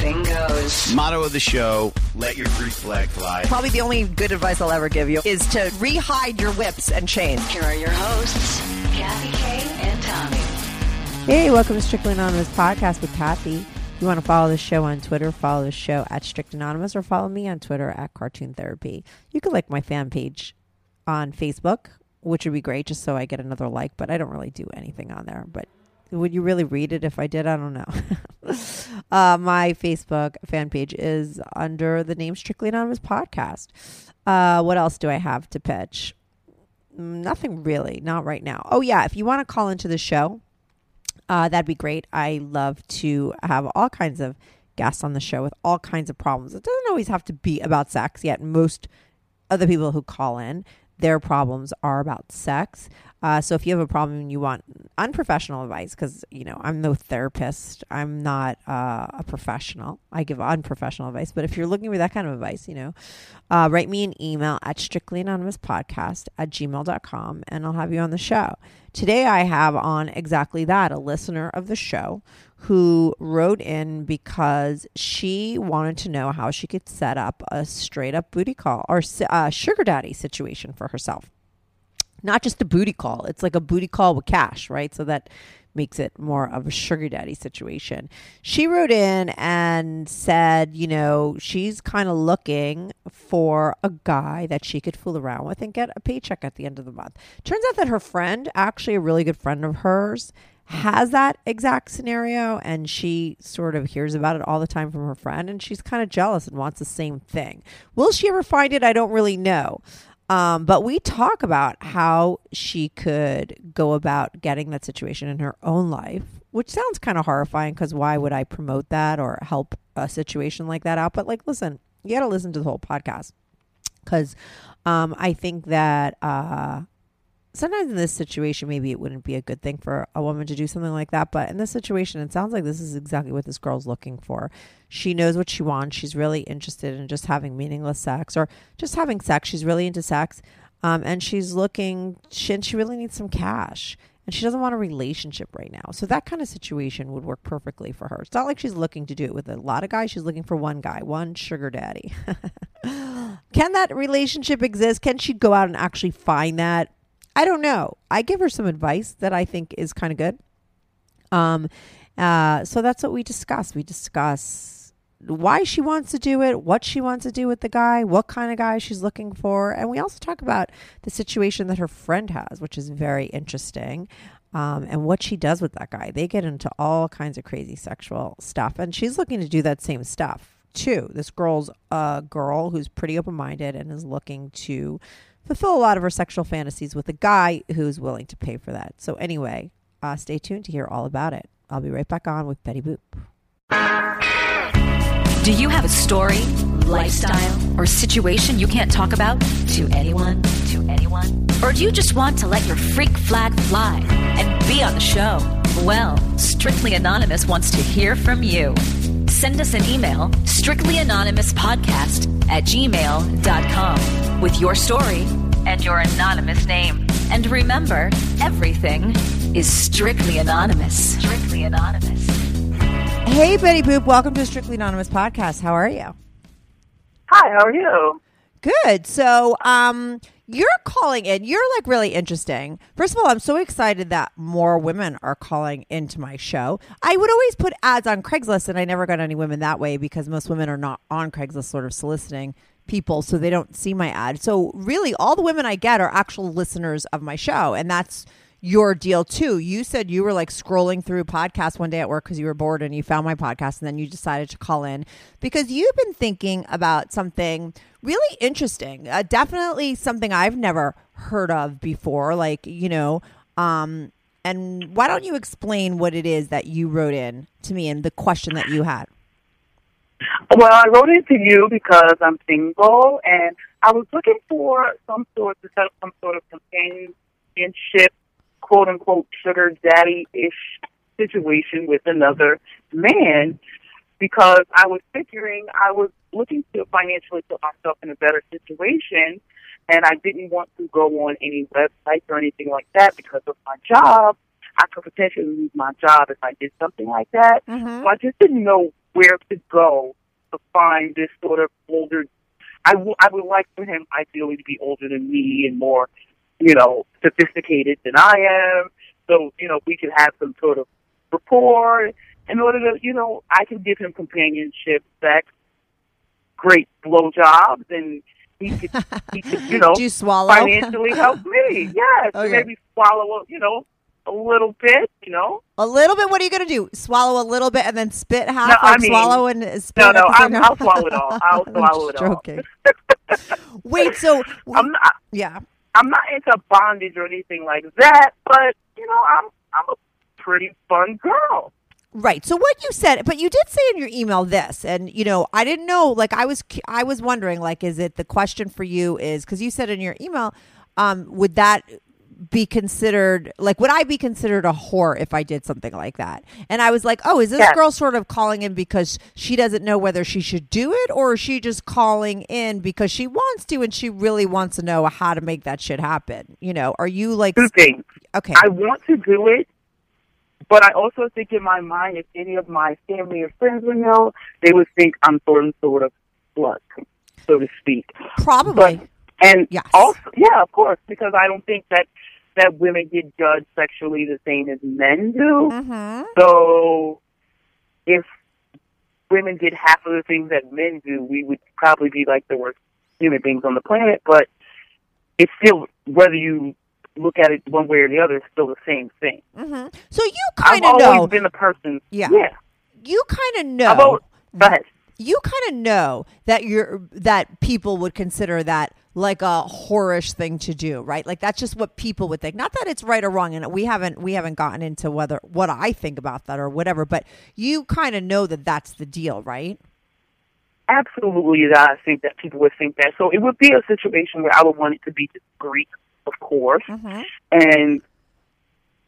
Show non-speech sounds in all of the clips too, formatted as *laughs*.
And anything goes. Motto of the show: Let your freak flag fly. Probably the only good advice I'll ever give you is to rehide your whips and chains. Here are your hosts, Kathy Kay and Tommy. Hey, welcome to Strictly Anonymous Podcast with Kathy. If you want to follow the show on Twitter, follow the show at Strict Anonymous or follow me on Twitter at Cartoon Therapy. You can like my fan page on Facebook, which would be great just so I get another like, but I don't really do anything on there. But would you really read it if I did? I don't know. *laughs* uh, my Facebook fan page is under the name Strictly Anonymous Podcast. Uh, what else do I have to pitch? Nothing really, not right now. Oh, yeah, if you want to call into the show, uh, that'd be great. I love to have all kinds of guests on the show with all kinds of problems. It doesn't always have to be about sex, yet most of the people who call in, their problems are about sex. Uh, so if you have a problem and you want unprofessional advice, because you know I'm no therapist, I'm not uh, a professional. I give unprofessional advice. But if you're looking for that kind of advice, you know, uh, write me an email at strictlyanonymouspodcast at gmail.com and I'll have you on the show. Today I have on exactly that a listener of the show who wrote in because she wanted to know how she could set up a straight up booty call or uh, sugar daddy situation for herself not just a booty call. It's like a booty call with cash, right? So that makes it more of a sugar daddy situation. She wrote in and said, you know, she's kind of looking for a guy that she could fool around with and get a paycheck at the end of the month. Turns out that her friend, actually a really good friend of hers, has that exact scenario and she sort of hears about it all the time from her friend and she's kind of jealous and wants the same thing. Will she ever find it? I don't really know. Um, but we talk about how she could go about getting that situation in her own life, which sounds kind of horrifying because why would I promote that or help a situation like that out? But like, listen, you got to listen to the whole podcast because um, I think that uh, sometimes in this situation, maybe it wouldn't be a good thing for a woman to do something like that. But in this situation, it sounds like this is exactly what this girl's looking for. She knows what she wants. She's really interested in just having meaningless sex or just having sex. She's really into sex. Um, and she's looking, she, and she really needs some cash. And she doesn't want a relationship right now. So that kind of situation would work perfectly for her. It's not like she's looking to do it with a lot of guys. She's looking for one guy, one sugar daddy. *laughs* Can that relationship exist? Can she go out and actually find that? I don't know. I give her some advice that I think is kind of good. Um, uh, so that's what we discuss. We discuss why she wants to do it, what she wants to do with the guy, what kind of guy she's looking for, and we also talk about the situation that her friend has, which is very interesting. Um, and what she does with that guy. They get into all kinds of crazy sexual stuff, and she's looking to do that same stuff too. This girl's a girl who's pretty open minded and is looking to fulfill a lot of her sexual fantasies with a guy who's willing to pay for that. So, anyway, uh, stay tuned to hear all about it. I'll be right back on with Betty Boop. Do you have a story, lifestyle, or situation you can't talk about to anyone? To anyone? Or do you just want to let your freak flag fly and be on the show? Well, Strictly Anonymous wants to hear from you. Send us an email, strictlyanonymouspodcast at gmail.com, with your story and your anonymous name. And remember, everything is strictly anonymous. Strictly anonymous. Hey, Betty Boop. Welcome to Strictly Anonymous Podcast. How are you? Hi, how are you? Good. So, um, you're calling in. You're like really interesting. First of all, I'm so excited that more women are calling into my show. I would always put ads on Craigslist, and I never got any women that way because most women are not on Craigslist, sort of soliciting people, so they don't see my ad. So, really, all the women I get are actual listeners of my show, and that's your deal too. You said you were like scrolling through podcasts one day at work because you were bored and you found my podcast and then you decided to call in because you've been thinking about something really interesting. Uh, definitely something I've never heard of before. Like, you know, um, and why don't you explain what it is that you wrote in to me and the question that you had? Well, I wrote it to you because I'm single and I was looking for some sort to set up some sort of companionship quote unquote sugar daddy ish situation with another man because I was figuring I was looking to financially put myself in a better situation and I didn't want to go on any websites or anything like that because of my job. I could potentially lose my job if I did something like that. Mhm. So I just didn't know where to go to find this sort of older. I, w- I would like for him ideally to be older than me and more, you know, sophisticated than I am. So, you know, we could have some sort of rapport in order to, you know, I can give him companionship, sex, great blowjobs, and he could, he could, you *laughs* know, you swallow? financially help me. *laughs* Yes, Okay. maybe swallow, you know, a little bit, you know. A little bit. What are you going to do? Swallow a little bit and then spit half? No, I mean- swallow and spit? No, no, I'll. I'll swallow it all. I'll *laughs* I'm swallow it all. Wait, so I'm not, yeah. I'm not into bondage or anything like that, but you know, I'm, I'm a pretty fun girl. Right. So what you said, but you did say in your email this, and you know, I didn't know. Like, I was, I was wondering, like, is it the question for you is because you said in your email, um, would that be considered like would I be considered a whore if I did something like that? And I was like, oh, is this girl sort of calling in because she doesn't know whether she should do it, or is she just calling in because she wants to and she really wants to know how to make that shit happen? You know, are you like Two things. okay? I want to do it, but I also think in my mind, if any of my family or friends would know, they would think I'm sort of sort of slut, so to speak. Probably. But and Yes. also, yeah, of course, because I don't think that that women get judged sexually the same as men do. mm-hmm. So if women did half of the things that men do, we would probably be like the worst human beings on the planet. But it's still whether you look at it one way or the other, it's still the same thing. Mm-hmm. So you kind of know. I've always been the person. Yeah. yeah. You kind of know. always, go ahead. you kind of know that you're that people would consider that like a whorish thing to do, right? Like that's just what people would think. Not that it's right or wrong, and we haven't we haven't gotten into whether what I think about that or whatever. But you kind of know that that's the deal, right? Absolutely, that I think that people would think that. So it would be a situation where I would want it to be discreet, of course, Mm-hmm. and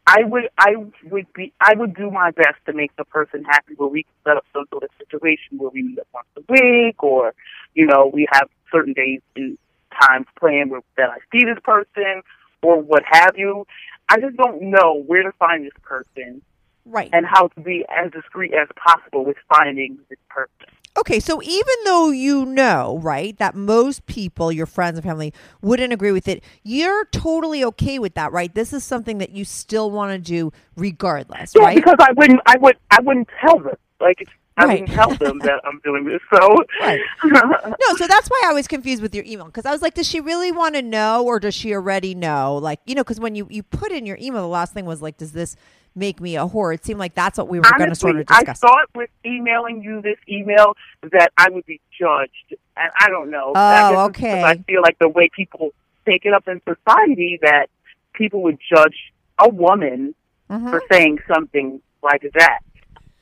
I would I would be I would do my best to make the person happy where we can set up some sort of situation where we meet up once a week or you know we have certain days and times planned where that I see this person or what have you. I just don't know where to find this person Right. and how to be as discreet as possible with finding this person. Okay, so even though you know, right, that most people, your friends and family, wouldn't agree with it, you're totally okay with that, right? This is something that you still want to do regardless, Yeah, right? because I wouldn't I would I wouldn't tell them. Like I Right. wouldn't tell them that I'm doing this. So Right. No, so that's why I was confused with your email because I was like, does she really want to know or does she already know? Like, you know, because when you, you put in your email, the last thing was like, does this make me a whore? It seemed like that's what we were going to sort of I thought with emailing you this email that I would be judged, and I don't know. Oh, I okay. I feel like the way people take it up in society that people would judge a woman Mhm. for saying something like that.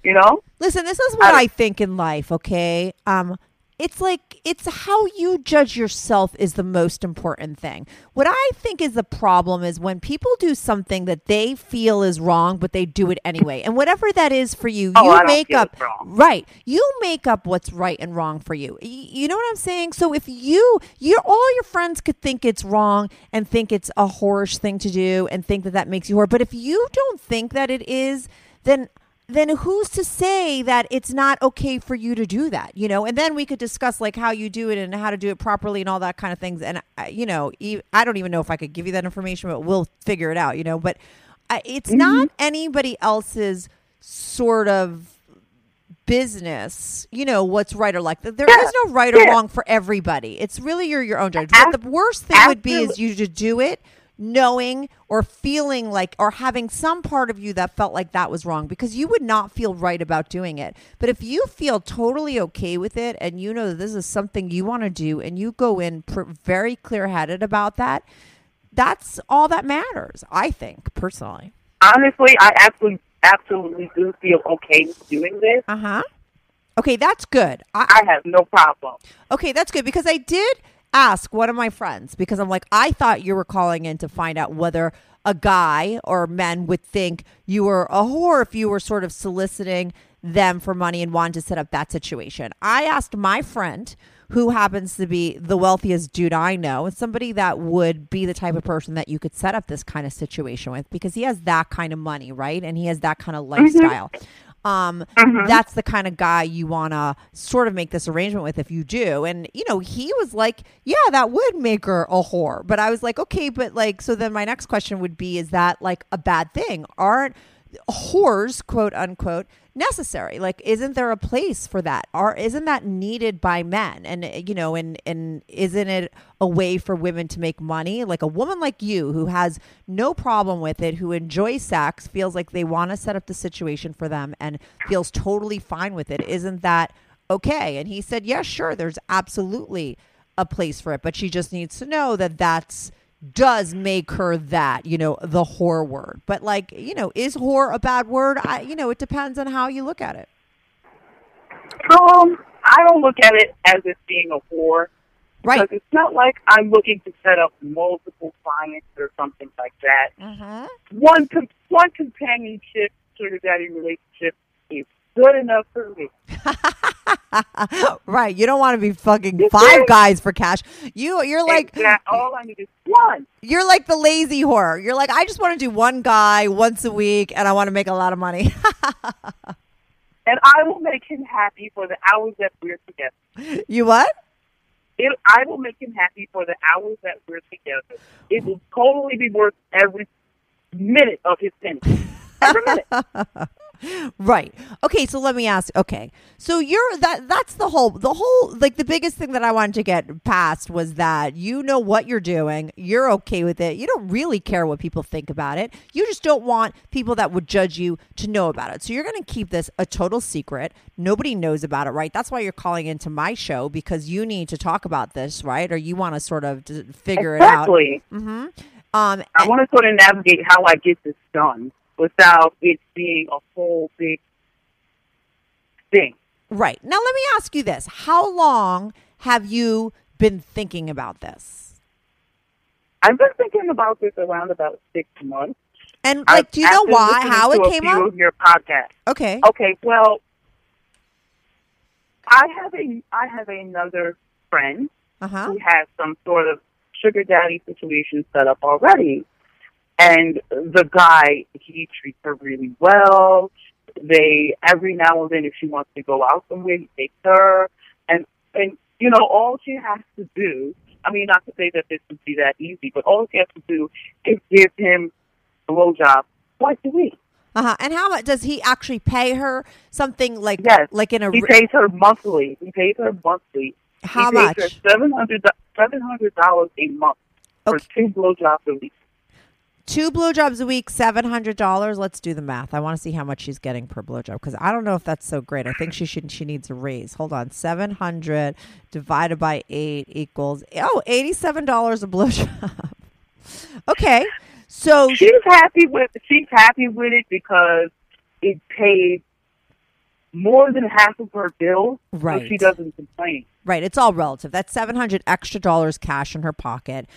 You know? Listen, this is what I- I think in life, okay? Um it's like it's how you judge yourself is the most important thing. What I think is the problem is when people do something that they feel is wrong but they do it anyway. And whatever that is for you, Oh, you make up right. You make up what's right and wrong for you. You know what I'm saying? So if you your all your friends could think it's wrong and think it's a whorish thing to do and think that that makes you whore, but if you don't think that it is, then then who's to say that it's not okay for you to do that you know? And then we could discuss like how you do it and how to do it properly and all that kind of things. And you know e- i don't even know if i could give you that information but we'll figure it out you know? But uh, it's not anybody else's sort of business you know what's right or like. There is Yeah. no right or Yeah. wrong for everybody. It's really your your own judgment. Ab- the worst thing would be is you to do it knowing or feeling like or having some part of you that felt like that was wrong because you would not feel right about doing it but if you feel totally okay with it and you know that this is something you want to do and you go in pr- very clear-headed about that that's all that matters i think personally Honestly, I absolutely absolutely do feel okay with doing this. uh-huh okay that's good I, I have no problem. Okay, that's good because I did ask one of my friends because I'm like, I thought you were calling in to find out whether a guy or men would think you were a whore if you were sort of soliciting them for money and wanted to set up that situation. I asked my friend who happens to be the wealthiest dude I know, and somebody that would be the type of person that you could set up this kind of situation with because he has that kind of money, right? And he has that kind of mm-hmm. lifestyle. Um, that's the kind of guy you want to sort of make this arrangement with if you do. And, you know, he was like, yeah, that would make her a whore. But I was like, okay, but like, so then my next question would be, is that like a bad thing? Aren't whores, quote unquote, necessary? Like, isn't there a place for that? Or isn't that needed by men? And uh, you know, and and isn't it a way for women to make money? Like a woman like you who has no problem with it, who enjoys sex, feels like they want to set up the situation for them and feels totally fine with it. Isn't that okay? And he said, yeah, sure. There's absolutely a place for it, but she just needs to know that that's does make her that, you know, the whore word. But like, you know, is whore a bad word? I, you know, it depends on how you look at it. Um, I don't look at it as it being a whore. Right. Because it's not like I'm looking to set up multiple clients or something like that. Mm-hmm. One com- one companionship, sugar daddy relationship is good enough for me. *laughs* right. You don't want to be fucking five guys for cash. You you're like all I need is one. you're like the lazy whore. You're like I just want to do one guy once a week and I want to make a lot of money. *laughs* And I will make him happy for the hours that we're together. you what? It, I will make him happy for the hours that we're together. It will totally be worth every minute of his penny. Every minute. *laughs* Right. Okay, so let me ask. Okay. So you're that that's the whole the whole like the biggest thing that I wanted to get past was that you know what you're doing. You're okay with it. You don't really care what people think about it. You just don't want people that would judge you to know about it. So you're going to keep this a total secret. Nobody knows about it, right? That's why you're calling into my show because you need to talk about this, right? Or you want to sort of figure exactly. it out. Mm-hmm. Um I want to sort of navigate how I get this done without it being a whole big thing. Right. Now, let me ask you this. How long have you been thinking about this? I've been thinking about this around about six months. And, I've- like, do you know why? How it came up? Your podcast. Okay. Okay, well, I have a I have another friend Uh huh. who has some sort of sugar daddy situation set up already. And the guy, he treats her really well. They every now and then, if she wants to go out somewhere, he takes her. And and you know, all she has to do. I mean, not to say that this would be that easy, but all she has to do is give him a blowjob twice a week. Uh huh. And how much does he actually pay her? Something like Yes. like in a He pays her monthly. He pays her monthly. how he much? seven hundred seven hundred dollars a month for Okay. two blowjobs a week. Two blowjobs a week, seven hundred dollars. Let's do the math. I want to see how much she's getting per blowjob because I don't know if that's so great. I think she should. She needs a raise. Hold on, seven hundred divided by eight equals oh eighty-seven dollars a blowjob. *laughs* okay, so She's happy with she's happy with it because it paid more than half of her bill, Right. so she doesn't complain. Right, it's all relative. That's seven hundred extra dollars cash in her pocket.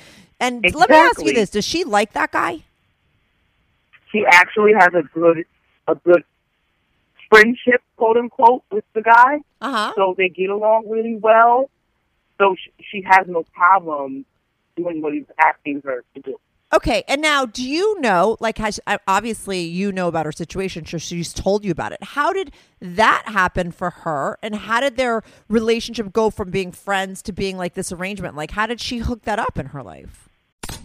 And let me ask you this: Does she like that guy? She actually has a good a good friendship, quote unquote, with the guy. Uh huh. So they get along really well. So she, she has no problem doing what he's asking her to do. Okay, and now do you know? Like, has uh, obviously you know about her situation, so she's told you about it. How did that happen for her, and how did their relationship go from being friends to being like this arrangement? Like, how did she hook that up in her life?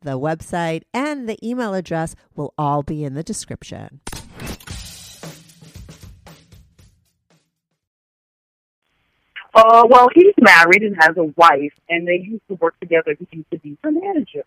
the website, and the email address will all be in the description. Uh, well, he's married and has a wife, and they used to work together. He used to be her manager,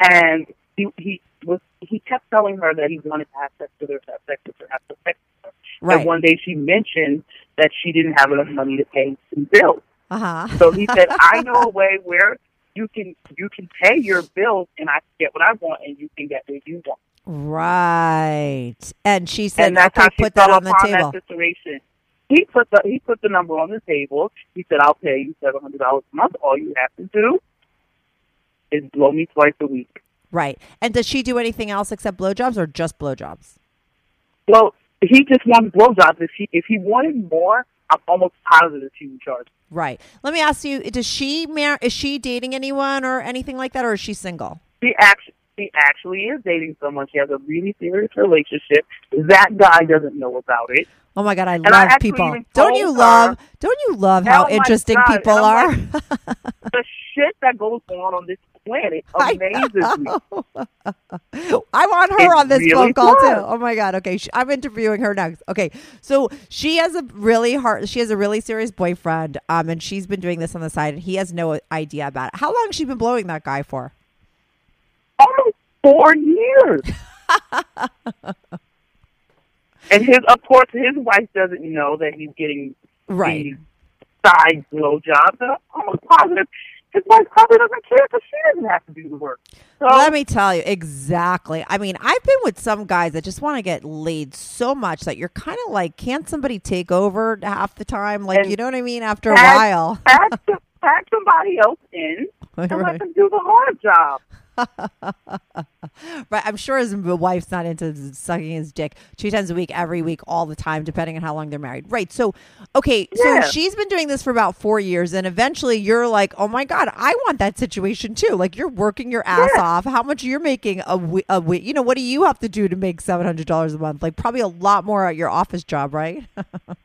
and he he was he kept telling her that he wanted access to have sex with her, have sex with her, have sex with her. Right. And one day she mentioned that she didn't have enough money to pay some bills. Uh huh. So he said, *laughs* "I know a way where you can you can pay your bills, and I can get what I want, and you can get what you want." Right. And she said, and that's okay, how she put that on the table. that situation. He put the he put the number on the table. He said, "I'll pay you seven hundred dollars a month. All you have to do is blow me twice a week." Right. And does she do anything else except blowjobs or just blowjobs? Well, he just wanted blowjobs. If he if he wanted more, I'm almost positive she would charge. Right. Let me ask you: Does she mar- Is she dating anyone or anything like that, or is she single? She actually she actually is dating someone. She has a really serious relationship. That guy doesn't know about it. Oh my god, I I love actually people. Don't you her- love? Don't you love how Oh interesting God, people are? I'm The shit that goes on on this planet *laughs* I amazes me. *laughs* I want her It on this really phone call too. Oh my god. Okay, I'm interviewing her next. Okay, so she has a really hard. She has a really serious boyfriend. Um, and she's been doing this on the side, and he has no idea about it. How long has she been blowing that guy for? almost four years. *laughs* and his, of course, his wife doesn't know that he's getting Right. these side blowjobs. I'm almost positive his wife probably doesn't care because she doesn't have to do the work. So Let me tell you exactly. I mean, I've been with some guys that just want to get laid so much that you're kind of like, can't somebody take over half the time? Like, you know what I mean? After a while. some- pack somebody else in *laughs* and Right. let them do the hard job. *laughs* Right. I'm sure his wife's not into sucking his dick two times a week, every week, all the time, depending on how long they're married. Right. So, okay. Yeah. So she's been doing this for about four years, and eventually you're like, oh my God, I want that situation too. Like you're working your ass Yeah. off. How much you're making a week? A week? You know, what do you have to do to make seven hundred dollars a month? Like probably a lot more at your office job, right? *laughs*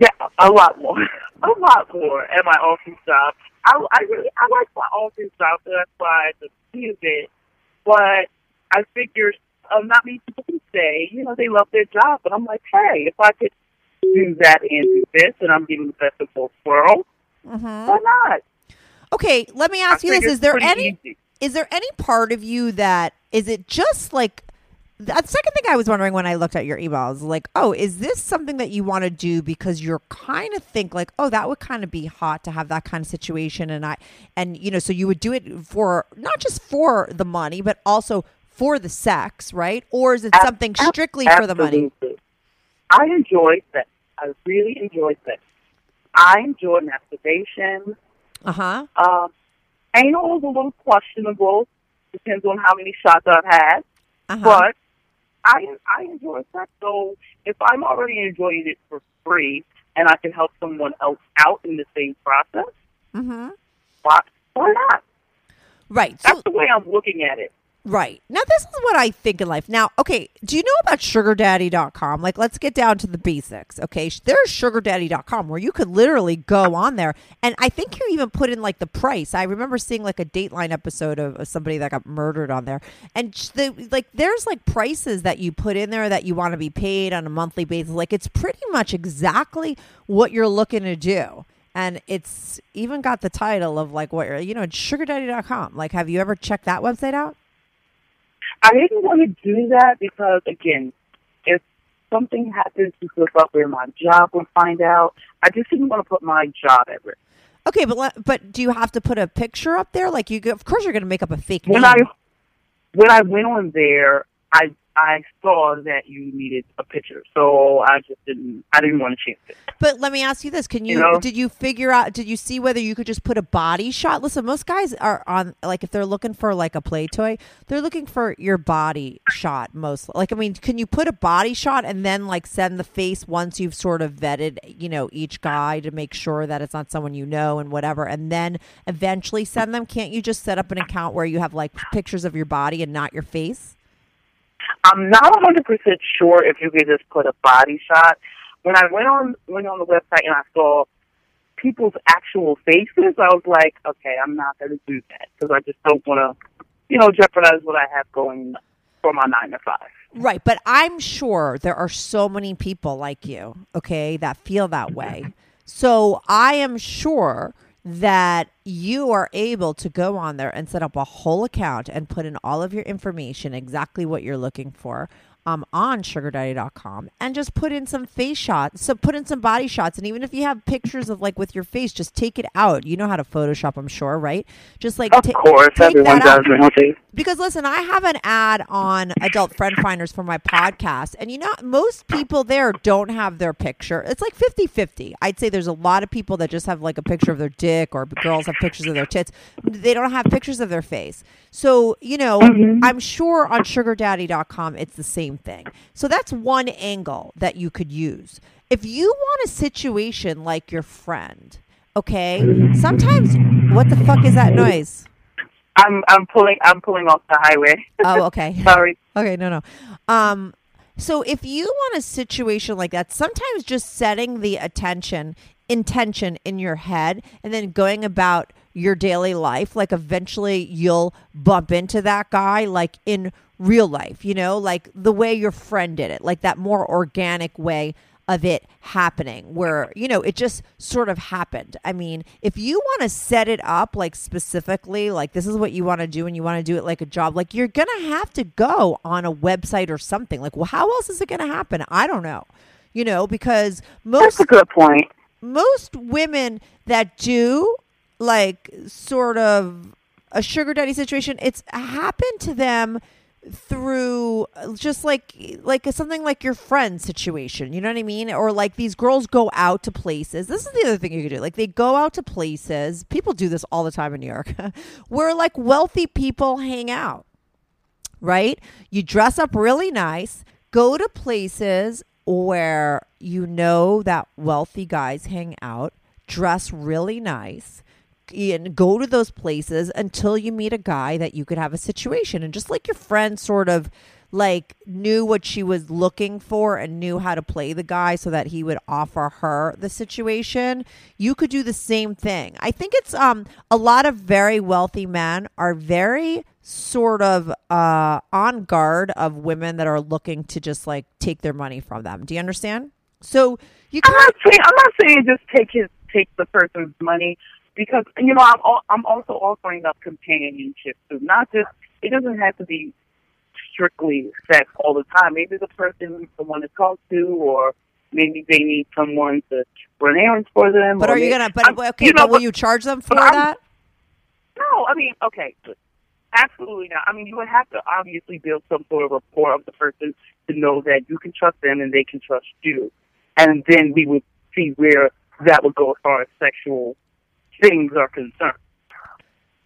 Yeah, a lot more. A lot more at my office job. I, I really, I like my office job, so that's why I abuse it. But I figure um, not many people can say, you know, they love their job. But I'm like, hey, if I could do that and do this, and I'm getting the best of both worlds, Mm-hmm. why not? Okay. Let me ask I you this: Is there any? easy. is there any part of you that is it just like the second thing I was wondering when I looked at your emails, like, oh, is this something that you want to do because you're kind of think like, oh, that would kind of be hot to have that kind of situation, and I, and you know, so you would do it for not just for the money, but also for the sex, right? Or is it something strictly for the money? I enjoy sex. I really enjoy sex. I enjoy masturbation. Uh huh. Um, anal is a little questionable. Depends on how many shots I've had. Uh huh. But I I enjoy sex. So if I'm already enjoying it for free and I can help someone else out in the same process, Mm-hmm. why why not? Right. So That's the way I'm looking at it. Right. Now, this is what I think in life. Now, okay, do you know about sugardaddy.com? Like, let's get down to the basics, okay? There's sugardaddy.com where you could literally go on there. And I think you even put in like the price. I remember seeing like a Dateline episode of, of somebody that got murdered on there. And the, like, there's like prices that you put in there that you want to be paid on a monthly basis. Like, it's pretty much exactly what you're looking to do. And it's even got the title of like what you're, you know, sugardaddy.com. Like, have you ever checked that website out? I didn't want to do that because again, if something happens to slip up where my job will find out, I just didn't want to put my job at risk. Okay, but but do you have to put a picture up there? Like you, go, of course, you're going to make up a fake When name. I when I went on there, I I saw that you needed a picture, so I just didn't. I didn't want to chance it. but let me ask you this: Can you, You know? did you figure out? Did you see whether you could just put a body shot? Listen, most guys are on like if they're looking for like a play toy, they're looking for your body shot. mostly. like I mean, can you put a body shot and then like send the face once you've sort of vetted, you know, each guy to make sure that it's not someone you know and whatever, and then eventually send them? Can't you just set up an account where you have like pictures of your body and not your face? I'm not 100 percent sure if you could just put a body shot. When I went on went on the website and I saw people's actual faces, I was like, okay, I'm not going to do that because I just don't want to, you know, jeopardize what I have going for my nine to five. Right, but I'm sure there are so many people like you, okay, that feel that way. So I am sure that you are able to go on there and set up a whole account and put in all of your information, exactly what you're looking for. Um, on sugardaddy.com and just put in some face shots. So put in some body shots. And even if you have pictures of like with your face, just take it out. You know how to Photoshop, I'm sure, right? Just like Of ta- course, take everyone does. Because listen, I have an ad on Adult Friend Finders for my podcast, and you know, most people there don't have their picture. It's like 50 50. I'd say there's a lot of people that just have like a picture of their dick, or girls have pictures of their tits. They don't have pictures of their face. So, you know, I'm sure on sugardaddy.com it's the same thing. So that's one angle that you could use. If you want a situation like your friend, okay, sometimes, what the fuck is that noise? I'm I'm pulling I'm pulling off the highway. Oh, okay. *laughs* Sorry. *laughs* Okay, no, no. Um, so if you want a situation like that, sometimes just setting the attention, intention in your head, and then going about your daily life, like eventually you'll bump into that guy, like in real life, you know, like the way your friend did it, like that more organic way of it happening where you know it just sort of happened. I mean if you want to set it up like specifically like this is what you want to do and you want to do it like a job like you're gonna have to go on a website or something. Like well how else is it gonna happen? I don't know you know because That's most a good point. most women that do like sort of a sugar daddy situation it's happened to them through just like like something like your friend situation you know what i mean? Or like these girls go out to places. This is the other thing you could do like they go out to places. People do this all the time in new york *laughs* where like wealthy people hang out right? You dress up really nice, go to places where you know that wealthy guys hang out, dress really nice, and go to those places until you meet a guy that you could have a situation. And just like your friend sort of like knew what she was looking for and knew how to play the guy so that he would offer her the situation you could do the same thing. I think it's um a lot of very wealthy men are very sort of uh on guard of women that are looking to just like take their money from them. Do you understand? So you I'm not saying I'm not saying just take his take the person's money because you know I'm al- I'm also offering up companionship too. Not just it doesn't have to be strictly sex all the time. Maybe the person needs someone to talk to, or maybe they need someone to run errands for them. but are you gonna but I'm- okay you know, but will you charge them for that No, I mean, okay, absolutely not. I mean, you would have to obviously build some sort of rapport of the person to know that you can trust them and they can trust you, and then we would see where that would go as far as sexual things are concerned.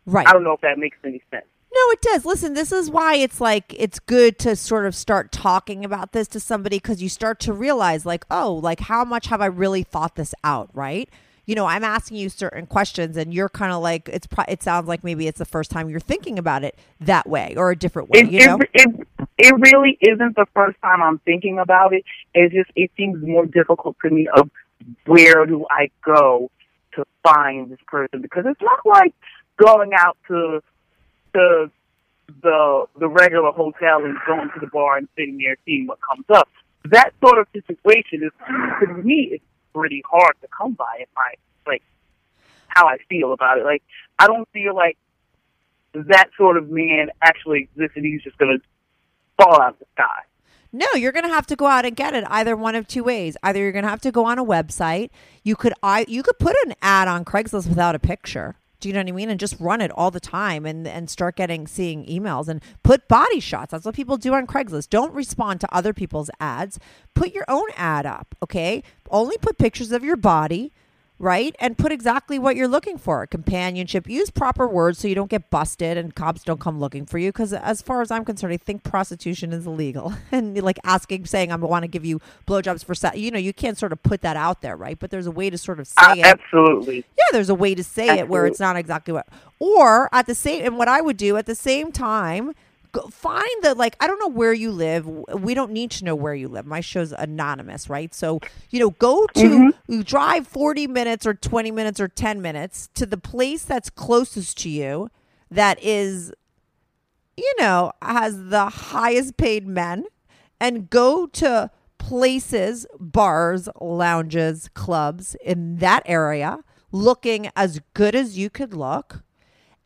right I don't know if that makes any sense. No, it does. Listen, this is why it's like it's good to sort of start talking about this to somebody because you start to realize, like, oh, like how much have I really thought this out, right? You know, I'm asking you certain questions, and you're kind of like, it's. Pro- it sounds like maybe it's the first time you're thinking about it that way or a different way. It, you know, it, it, it really isn't the first time I'm thinking about it. It's just it seems more difficult to me of where do I go to find this person because it's not like going out to to the the regular hotel and going to the bar and sitting there seeing what comes up. That sort of situation is to me it's pretty hard to come by if I like how I feel about it. Like I don't feel like that sort of man actually exists and he's just gonna fall out of the sky. No, you're going to have to go out and get it either one of two ways. Either you're going to have to go on a website. You could I you could put an ad on Craigslist without a picture. Do you know what I mean? And just run it all the time and and start getting seeing emails and put body shots. That's what people do on Craigslist. Don't respond to other people's ads. Put your own ad up, okay? Only put pictures of your body right? And put exactly what you're looking for companionship. Use proper words so you don't get busted and cops don't come looking for you. Because as far as I'm concerned, I think prostitution is illegal. *laughs* and like asking, saying, I want to give you blowjobs for sex, you know, you can't sort of put that out there, right? But there's a way to sort of say Uh, it. absolutely. Yeah, there's a way to say it where it's not exactly what. Or at the same, and what I would do at the same time, go, find the like. I don't know where you live. We don't need to know where you live. My show's anonymous, right? So you know, go to mm-hmm. you drive forty minutes or twenty minutes or ten minutes to the place that's closest to you. That is, you know, has the highest paid men, and go to places, bars, lounges, clubs in that area, looking as good as you could look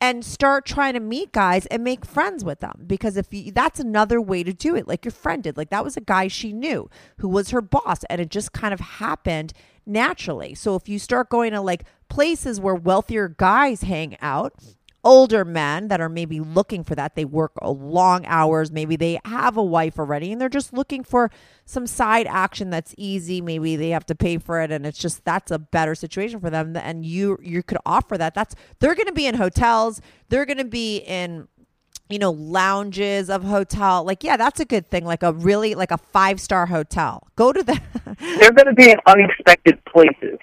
and start trying to meet guys and make friends with them. Because if you, that's another way to do it like your friend did. Like that was a guy she knew who was her boss and it just kind of happened naturally. So if you start going to like places where wealthier guys hang out older men that are maybe looking for that. They work long hours. Maybe they have a wife already and they're just looking for some side action that's easy. Maybe they have to pay for it and it's just that's a better situation for them and you you could offer that. That's they're going to be in hotels. They're going to be in you know lounges of hotel. Like yeah that's a good thing. Like a really like a five star hotel. Go to the They're going to be in unexpected places.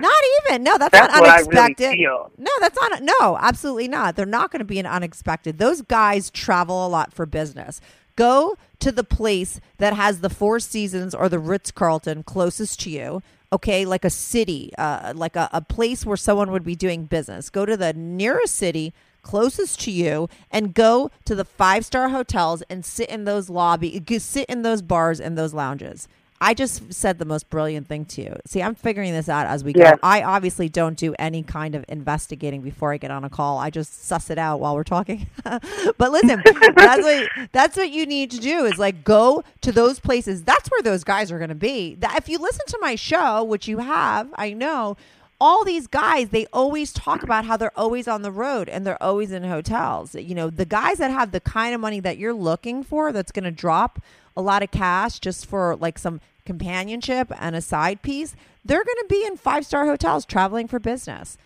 Not even. No, that's, That's not really unexpected. feel. No, that's not. No, absolutely not. They're not going to be an unexpected. Those guys travel a lot for business. Go to the place that has the Four Seasons or the Ritz Carlton closest to you. Okay, like a city, uh, like a, a place where someone would be doing business. Go to the nearest city closest to you and go to the five star hotels and sit in those lobby, sit in those bars and those lounges. I just said the most brilliant thing to you. See, I'm figuring this out as we go. Yes. I obviously don't do any kind of investigating before I get on a call. I just suss it out while we're talking. *laughs* but listen, that's what that's what you need to do is like go to those places. That's where those guys are going to be. That if you listen to my show, which you have, I know all these guys they always talk about how they're always on the road and they're always in hotels you know the guys that have the kind of money that you're looking for that's going to drop a lot of cash just for like some companionship and a side piece they're going to be in five star hotels traveling for business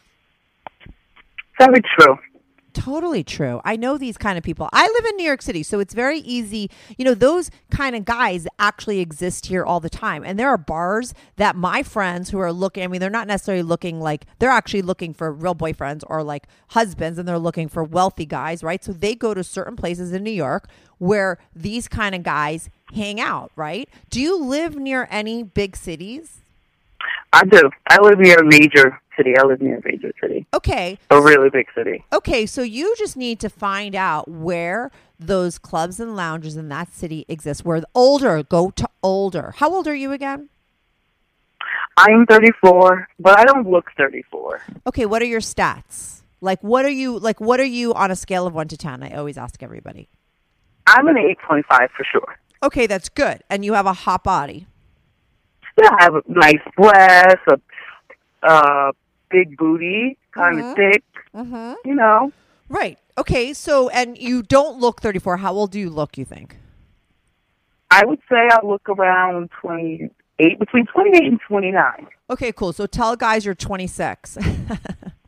Very true. Totally true. I know these kind of people. I live in New York City, so it's very easy. You know, those kind of guys actually exist here all the time. And there are bars that my friends who are looking, I mean, they're not necessarily looking like, they're actually looking for real boyfriends or like husbands, and they're looking for wealthy guys, right? So they go to certain places in New York where these kind of guys hang out, right? Do you live near any big cities? I do. I live near a major city. I live near a major city. Okay. A really big city. Okay, so you just need to find out where those clubs and lounges in that city exist. Where the older go to older. How old are you again? I am 34, but I don't look 34. Okay, what are your stats? Like what are you like what are you on a scale of 1 to 10? I always ask everybody. I'm an 8.5 for sure. Okay, that's good. And you have a hot body. Yeah, I have a nice breast, a uh, big booty, kind of thick. Mm-hmm. You know, Right. Okay, so and you don't look 34. How old do you look, you think? I would say I look around 28, between 28 and 29. Okay, cool. So tell guys you're 26. *laughs*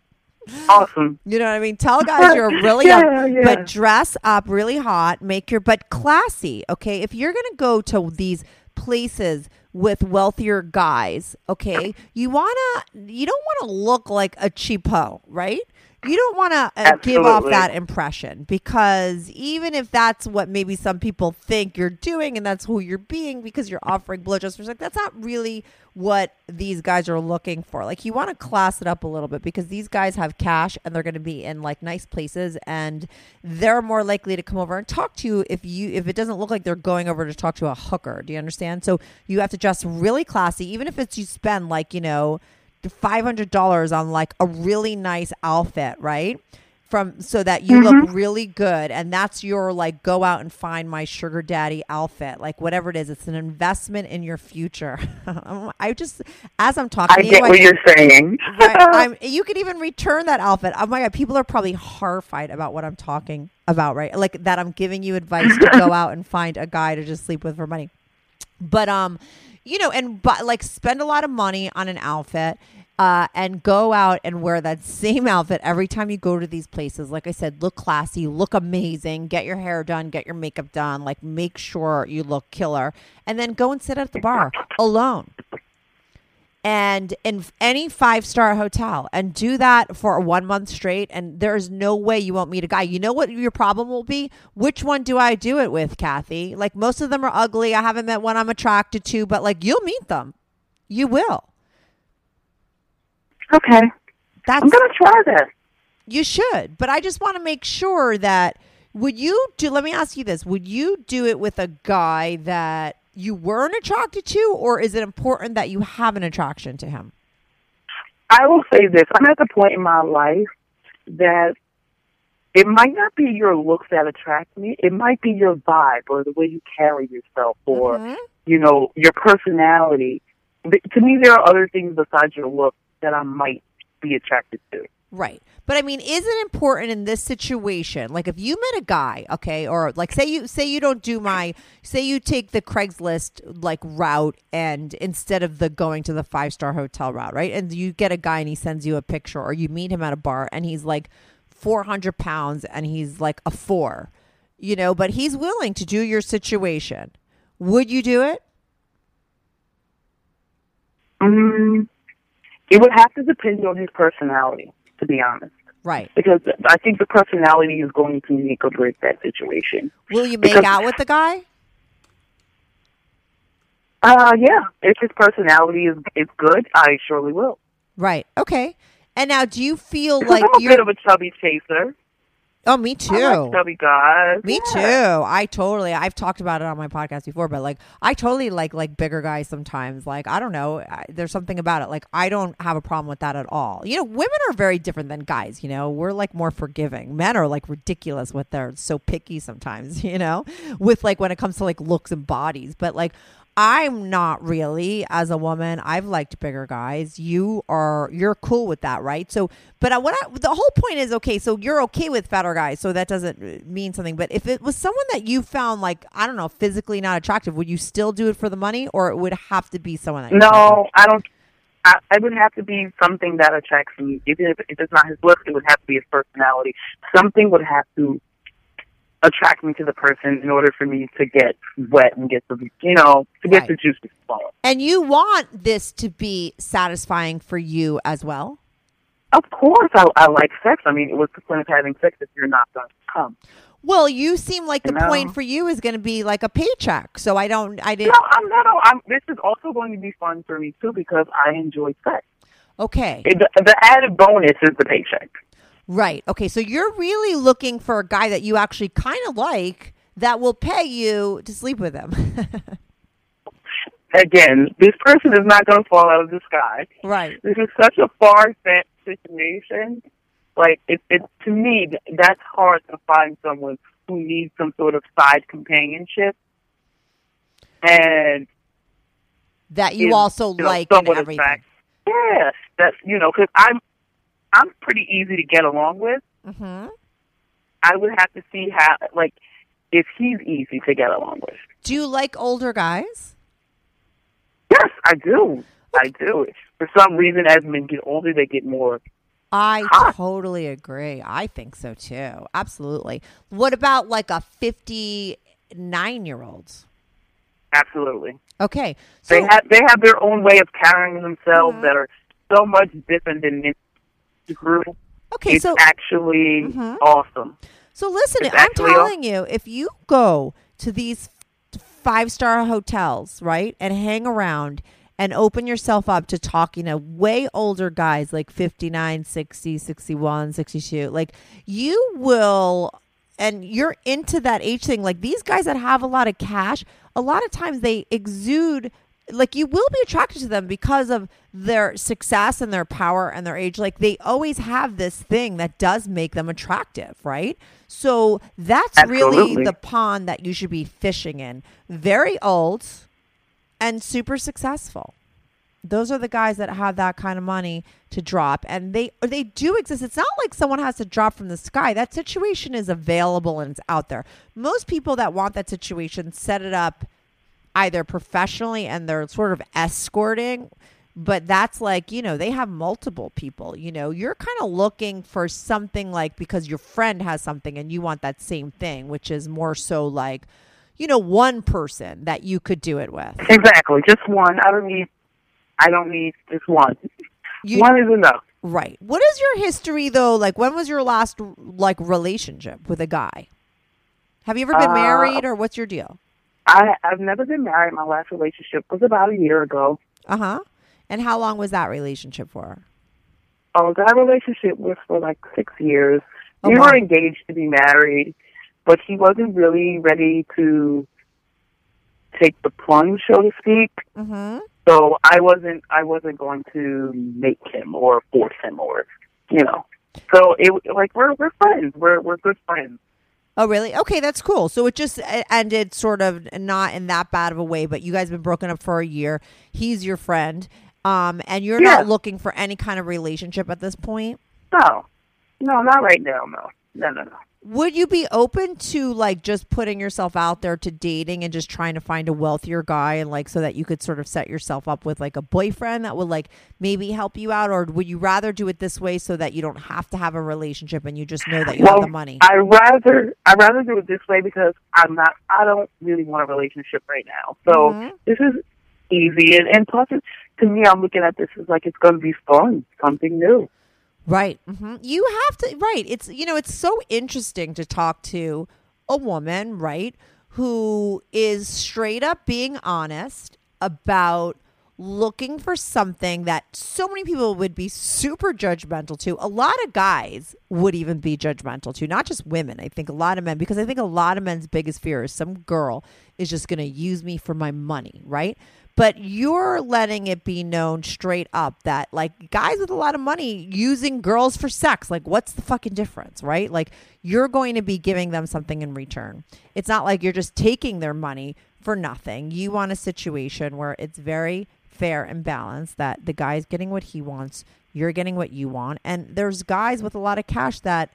Awesome. You know what I mean? Tell guys you're really Yeah, young, yeah. but dress up really hot, make your but classy. Okay, if you're gonna go to these places with wealthier guys, okay, you wanna you don't want to look like a cheapo, right? You don't want to uh, give off that impression because even if that's what maybe some people think you're doing and that's who you're being because you're offering blowjobs for sex, that's not really what these guys are looking for. Like you want to class it up a little bit because these guys have cash and they're going to be in like nice places and they're more likely to come over and talk to you if you if it doesn't look like they're going over to talk to a hooker. Do you understand? So you have to dress really classy even if it's you spend like, you know, $500 on like a really nice outfit, right? From so that you look really good and that's your like go out and find my sugar daddy outfit. Like whatever it is, it's an investment in your future. *laughs* I just as I'm talking I get you, I- what you're saying. *laughs* I'm, you could even return that outfit. Oh my god, people are probably horrified about what I'm talking about, right? Like that I'm giving you advice to go *laughs* out and find a guy to just sleep with for money. But um, you know, and but like spend a lot of money on an outfit. Uh, and go out and wear that *laughs* same outfit every time you go to these places. Like I said, look classy, look amazing, get your hair done, get your makeup done, like make sure you look killer, and then go and sit at the bar *laughs* alone and in any five star hotel and do that for one month straight and there's no way you won't meet a guy. You know what your problem will be? Which one do i do it with kathy? Like most of them are ugly. I haven't met one i'm attracted to but like you'll meet them. You will. Okay. that's I'm gonna try this. you should but i just want to make sure that would you do let me ask you this. Would you do it with a guy that you weren't attracted to or is it important that you have an attraction to him I will say this. I'm at the point in my life that it might not be your looks that attract me. It might be your vibe or the way you carry yourself or, Mhm. you know, your personality. To me, there are other things besides your look that I might be attracted to. Right. But I mean, is it important in this situation? Like if you met a guy, okay, or like say you say you don't do my say you take the Craigslist like route and instead of the going to the five star hotel route, right? And you get a guy and he sends you a picture or you meet him at a bar and he's like four hundred pounds and he's like a four. You know, but he's willing to do your situation. Would you do it? Mm, it would have to depend on his personality, to be honest. Right. Because I think the personality is going to make or break that situation. Will you make Because- out with the guy? Uh, yeah. If his personality is is good, I surely will. Right. Okay. And now do you feel like I'm a you're bit of a chubby chaser. Oh, me too. I like. Me Yeah. too. I totally. I've talked about it on my podcast before, but like, I totally like like bigger guys sometimes. Like, I don't know. I, there's something about it. Like, I don't have a problem with that at all. You know, women are very different than guys. You know, we're like more forgiving. Men are like ridiculous with their so picky sometimes. *laughs* You know, with like when it comes to like looks and bodies. But like, I'm not really as a woman. I've liked bigger guys. You are you're cool with that, right? So, but I, what I, the whole point is okay. So you're okay with fatter guys. So that doesn't mean something. But if it was someone that you found like I don't know physically not attractive, would you still do it for the money, or it would have to be someone that you No, I don't. I, it would have to be something that attracts me. Even if, if it's not his looks, it would have to be his personality. Something would have to attract me to the person in order for me to get wet and get the, you know, to get Right. the juices flowing. and you want this to be satisfying for you as well. Of course, I, I like sex. I mean, what's the point of having sex if you're not going to come? Well, you seem like the No. point for you is going to be like a paycheck. So I don't. I didn't. No, I'm not. Oh, I'm, this is also going to be fun for me too because I enjoy sex. Okay. It, the, the added bonus is the paycheck. Right. Okay. So you're really looking for a guy that you actually kind of like that will pay you to sleep with him. *laughs* Again, this person is not going to fall out of the sky. right. This is such a far fetched situation. Like it, it to me, that's hard to find someone who needs some sort of side companionship, and That you is, also you know, like and everything. Yes, that's you know, because I'm I'm pretty easy to get along with. hmm I would have to see how, like, if he's easy to get along with. Do you like older guys? Yes, I do. I do. For some reason, as men get older, they get more. I Hot. totally agree. I think so too. Absolutely. What about like a 59 year old? Absolutely, Okay. So they have they have their own way of carrying themselves Mhm. that are so much different than okay, it's so actually Mhm. awesome. So listen, It's I'm telling you, if you go to these five star hotels, right, and hang around and open yourself up to talking to way older guys like 59, 60, 61, 62, like you will and you're into that age thing like these guys that have a lot of cash a lot of times they exude like you will be attracted to them because of their success and their power and their age. Like they always have this thing that does make them attractive right? So that's really the pond that you should be fishing in. Very old and super successful. Those are the guys that have that kind of money to drop and they they do exist. It's not like someone has to drop from the sky. That situation is available and it's out there. Most people that want that situation set it up either professionally and they're sort of escorting but that's like you know they have multiple people you know you're kind of looking for something like because your friend has something and you want that same thing which is more so like you know one person that you could do it with Exactly, just one. I don't need I don't need just one. You- one is enough. Right. What is your history though? Like when was your last like relationship with a guy? Have you ever been Uh, married or what's your deal? I I've never been married. My last relationship was about a year ago. Uh-huh. And how long was that relationship for? Oh, that relationship was for like six years. Oh, we wow. were engaged to be married, but he wasn't really ready to take the plunge, so to speak. Mhm. So I wasn't I wasn't going to make him or force him or you know. So it like we're we're friends. We're we're good friends. Oh, really? Okay, that's cool. So it just uh, ended sort of not in that bad of a way, but you guys have been broken up for a year. He's your friend. Um, and you're Yeah. not looking for any kind of relationship at this point. No, no, not right now. No, no, no, no. Would you be open to like just putting yourself out there to dating and just trying to find a wealthier guy and like so that you could sort of set yourself up with like a boyfriend that would like maybe help you out or would you rather do it this way so that you don't have to have a relationship and you just know that you well, have the money? I rather I rather do it this way because I'm not. I don't really want a relationship right now. So Mhm. this is easy, and, and plus, it, to me, I'm looking at this as like it's going to be fun, something new. Right. hmm You have to, right. It's, you know, it's so interesting to talk to a woman, right, who is straight up being honest about looking for something that so many people would be super judgmental to. A lot of guys would even be judgmental to, not just women. I think a lot of men, because I think a lot of men's biggest fear is some girl is just going to use me for my money, right? But you're letting it be known straight up that like guys with a lot of money using girls for sex, like what's the fucking difference, right? Like you're going to be giving them something in return. It's not like you're just taking their money for nothing. You want a situation where it's very fair and balanced that the guy's getting what he wants, you're getting what you want. And there's guys with a lot of cash that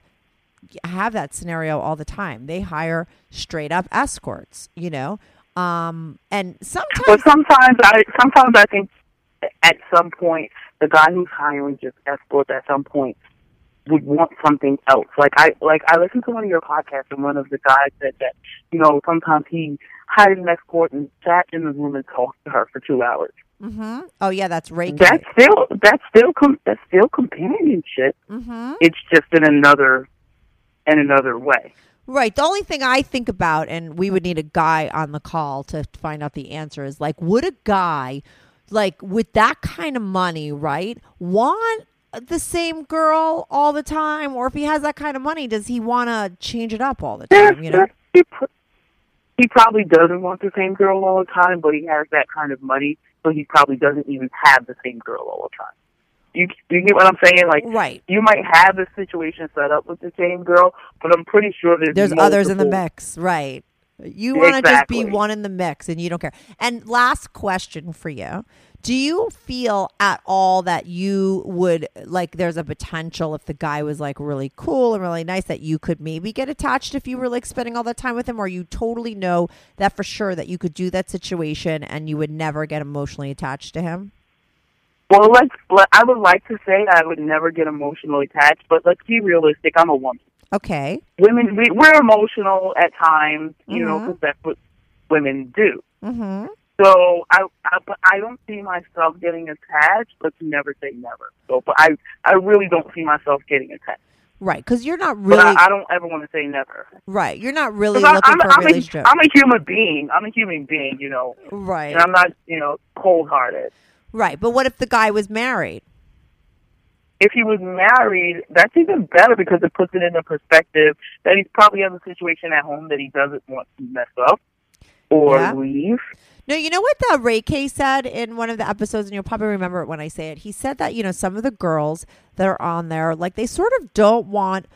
have that scenario all the time. They hire straight up escorts, you know. Um and sometimes But sometimes I sometimes I think at some point the guy who's hiring just escorts at some point would want something else. Like I like I listened to one of your podcasts and one of the guys said that you know sometimes he hired an escort and sat in the room and talked to her for two hours. Mm-hmm. Oh yeah, that's Ray K. That's still that's still com- that's still companionship. hmm It's just in another in another way. Right. The only thing I think about, and we would need a guy on the call to find out the answer, is like, would a guy, like, with that kind of money, right, want the same girl all the time? Or if he has that kind of money, does he want to change it up all the time? You know? he, probably doesn't want the same girl all the time, but he has that kind of money, so he probably doesn't even have the same girl all the time. You you get what I'm saying? Like Right. you might have the situation set up with the same girl, but I'm pretty sure there's There's others in the mix. Right. You want to just be one in the mix and you don't care. And last question for you. Do you feel at all that you would like there's a potential if the guy was like really cool and really nice that you could maybe get attached if you were like spending all that time with him or you totally know that for sure that you could do that situation and you would never get emotionally attached to him? Well, let's. Let, I would like to say I would never get emotionally attached, but let's be realistic. I'm a woman. Okay. Women, we, we're emotional at times, you know, Mhm. because that's what women do. Mhm. So I, I, but I don't see myself getting attached, Let's never say never. So, but I, I really don't see myself getting attached. Right, cuz you're not really I, I don't ever want to say never. right. You're not really looking I'm, for a I'm, relationship. a, I'm a human being. I'm a human being, you know, right. and I'm not, you know, cold hearted. Right. But what if the guy was married? If he was married, that's even better because it puts it into perspective that he's probably has a situation at home that he doesn't want to mess up or Yeah. leave. No, you know what the Ray K said in one of the episodes, and you'll probably remember it when I say it. He said that you know some of the girls that are on there, like they sort of don't want,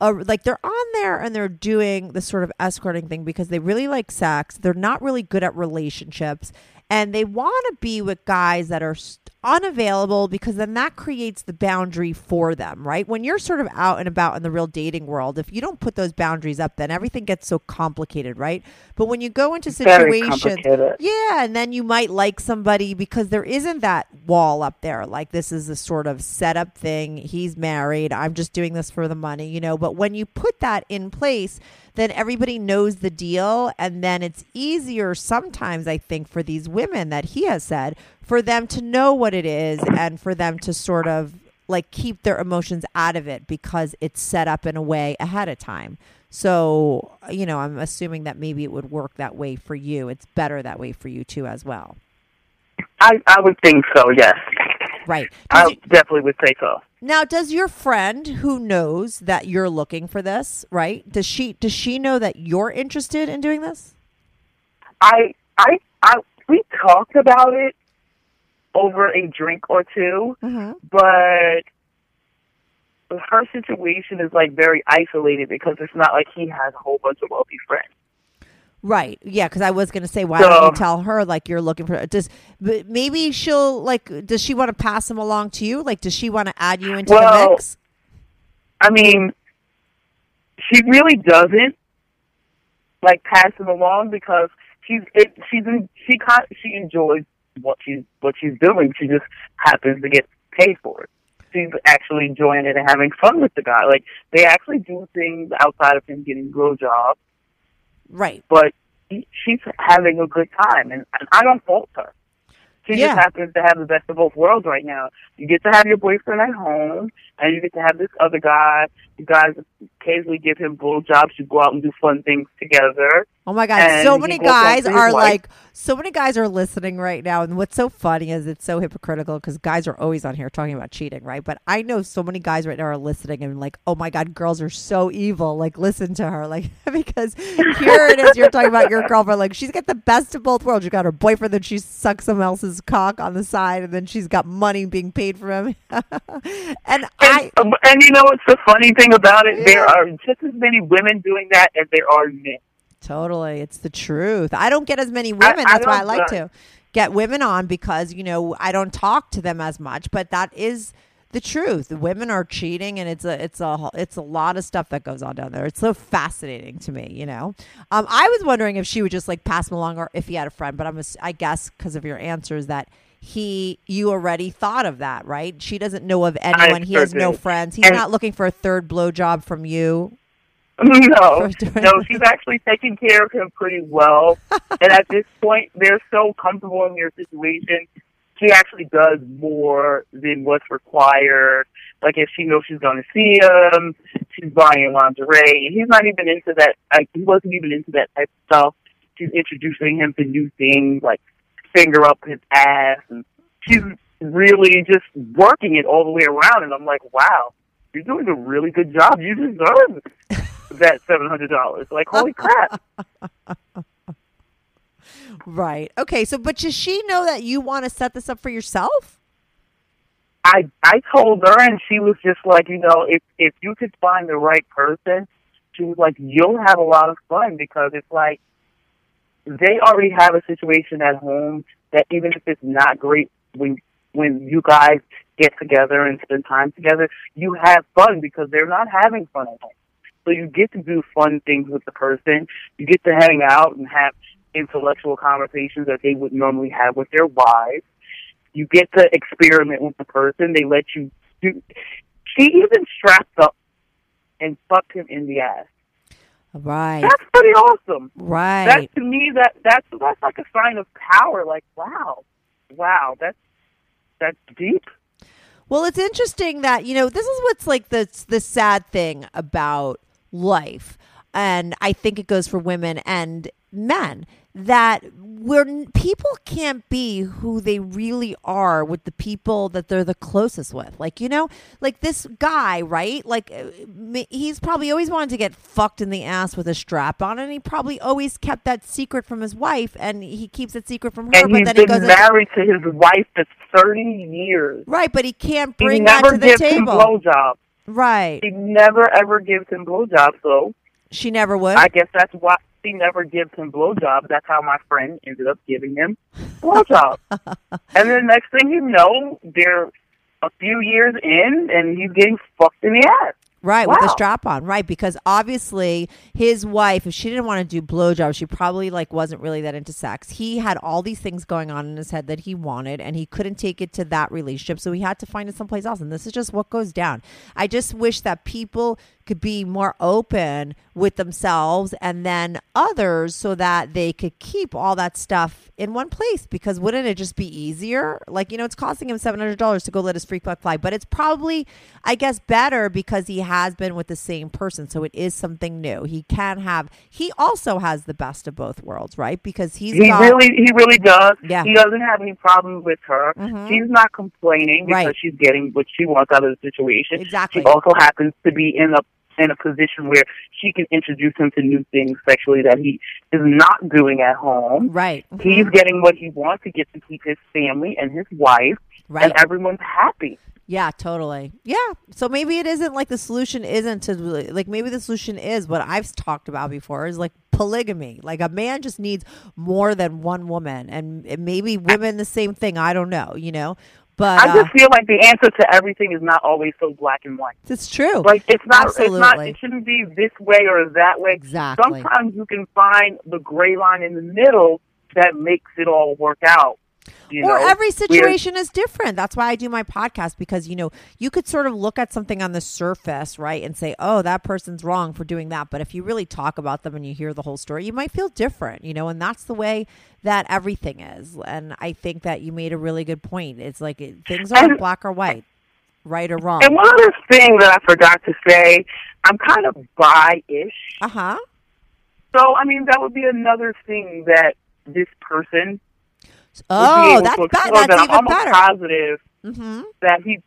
a, like they're on there and they're doing the sort of escorting thing because they really like sex. They're not really good at relationships, and they want to be with guys that are unavailable because then that creates the boundary for them, right? When you're sort of out and about in the real dating world, if you don't put those boundaries up, then everything gets so complicated, right? But when you go into situations, yeah, and then you might like somebody because there isn't that wall up there. Like this is a sort of setup thing. He's married. I'm just doing this for the money, you know. But when you put that in place, then everybody knows the deal. And then it's easier sometimes, I think, for these women that he has said, for them to know what it is and for them to sort of like keep their emotions out of it because it's set up in a way ahead of time. So, you know, I'm assuming that maybe it would work that way for you. It's better that way for you too, as well. I I would think so. Yes, Right. I you- definitely would say so. now, does your friend who knows that you're looking for this, right? Does she does she know that you're interested in doing this? I I I we talked about it over a drink or 2 Mm-hmm. but her situation is like very isolated because it's not like he has a whole bunch of wealthy friends. Right. Yeah, because I was going to say, why don't you tell her like you're looking for? Does maybe she'll like? Does she want to pass them along to you? Like, does she want to add you into the mix? I mean, she really doesn't like pass him along because she's it, she's in, she she enjoys what she's what she's doing. She just happens to get paid for it. She's actually enjoying it and having fun with the guy. Like they actually do things outside of him getting blowjobs, Right. but she's having a good time, and, and I don't fault her. She Yeah. just happens to have the best of both worlds right now. You get to have your boyfriend at home, and you get to have this other guy. You guys occasionally give him blowjobs. You go out and do fun things together. Oh my God! And so many guys are like, so many guys are listening right now, and what's so funny is it's so hypocritical because guys are always on here talking about cheating, right? But I know so many guys right now are listening and like, oh my God, girls are so evil. Like, listen to her, like *laughs* because here it is. You're talking about your girlfriend, like she's got the best of both worlds. You got her boyfriend, then she sucks someone else's cock on the side, and then she's got money being paid for him. *laughs* and I, And, um, and you know what's the funny thing about it? There are just as many women doing that as there are men. Totally. It's the truth. I don't get as many women. I That's why I like uh, to get women on because, you know, I don't talk to them as much, but that is the truth. Women are cheating and it's a it's a it's a lot of stuff that goes on down there. It's so fascinating to me, you know. Um I was wondering if she would just like pass him along or if he had a friend, but I'm ass- I guess because of your answers that he you already thought of that, right? She doesn't know of anyone. he has no friends. He's And- not looking for a third blowjob from you. No, *laughs* no, she's actually taking care of him pretty well. *laughs* and at this point, they're so comfortable in their situation. She actually does more than what's required. Like if she knows she's going to see him, she's buying lingerie. He's not even into that. Like he wasn't even into that type of stuff. She's introducing him to new things, like finger up his ass, and she's really just working it all the way around. And I'm like, wow, you're doing a really good job. You deserve that seven hundred dollars. Like, holy crap! *laughs* Right. Okay. So, but does she know that you want to set this up for yourself? I I told her, and she was just like, you know, if if you could find the right person, she was like, you'll have a lot of fun because it's like they already have a situation at home that even if it's not great when when you guys get together and spend time together, you have fun because they're not having fun at home. So you get to do fun things with the person. You get to hang out and have intellectual conversations that they would normally have with their wives. You get to experiment with the person. They let you do. She even strapped up and fucked him in the ass. Right. That's pretty awesome. Right. That to me, that that's that's like a sign of power. Like, wow, wow, that's that's deep. Well, it's interesting that you know this is what's like the the sad thing about life, and I think it goes for women and men that where people can't be who they really are with the people that they're the closest with. Like you know, like this guy, right? Like uh, he's probably always wanted to get fucked in the ass with a strap on, and he probably always kept that secret from his wife, and he keeps it secret from her. And but he's then he goes been into- married to his wife for thirty years. right, but he can't He bring that to the table. blowjobs. Right. She never ever gives him blowjobs. So She never would. I guess that's why she never gives him blowjobs. That's how my friend ended up giving him blowjobs. *laughs* and then next thing you know, they're a few years in, and he's getting fucked in the ass. Right, with the Wow. strap on. Right, because obviously his wife, if she didn't want to do blowjobs, she probably like wasn't really that into sex. He had all these things going on in his head that he wanted, and he couldn't take it to that relationship, so he had to find it someplace else. And this is just what goes down. I just wish that people could be more open with themselves and then others so that they could keep all that stuff in one place because wouldn't it just be easier like you know it's costing him $700 to go let his freak flag fly but it's probably i guess better because he has been with the same person so it is something new he can have he also has the best of both worlds right because he's He got, really, he really does. Yeah. He doesn't have any problem with her. Mhm. She's not complaining because Right. she's getting what she wants out of the situation. Exactly. She also happens to be in a in a position where she can introduce him to new things sexually that he is not doing at home. right Mhm. He's getting what he wants. to get to keep his family and his wife, right and everyone's happy. Yeah, totally. Yeah. So maybe it isn't like the solution isn't to like maybe the solution is what I've talked about before is like polygamy. Like a man just needs more than one woman, and maybe women the same thing. I don't know. You know, but I uh, just feel like the answer to everything is not always so black and white. it's true. Like it's not it's not Absolutely. it shouldn't be this way or that way. Exactly. Sometimes you can find the gray line in the middle that makes it all work out. You or know? every situation is different. That's why I do my podcast because you know you could sort of look at something on the surface, right, and say, "Oh, that person's wrong for doing that." But if you really talk about them and you hear the whole story, you might feel different, you know. And that's the way that everything is. And I think that you made a really good point. It's like it, things aren't And- black or white, right or wrong. And one other thing that I forgot to say, I'm kind of bi-ish. Uh huh. So I mean that would be another thing that this person Oh, that's to that, that's that I'm even better. positive hmm that he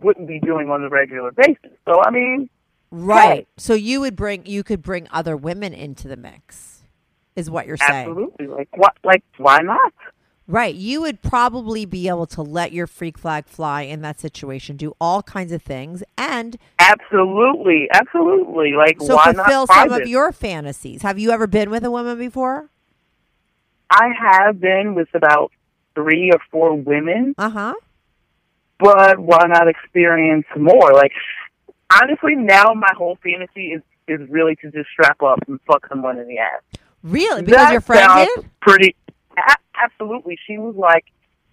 wouldn't be doing on a regular basis. So I mean, Right. So you would bring you could bring other women into the mix, is what you're saying. absolutely. Like what? Like why not? Right. You would probably be able to let your freak flag fly in that situation, do all kinds of things, and Absolutely, absolutely. Like so why fulfill some of your fantasies. Have you ever been with a woman before? I have been with about three or four women, Uh huh. but why not experience more? Like honestly, now my whole fantasy is is really to just strap up and fuck someone in the ass. Really? Because That your friend did? Pretty, a- absolutely. She was like,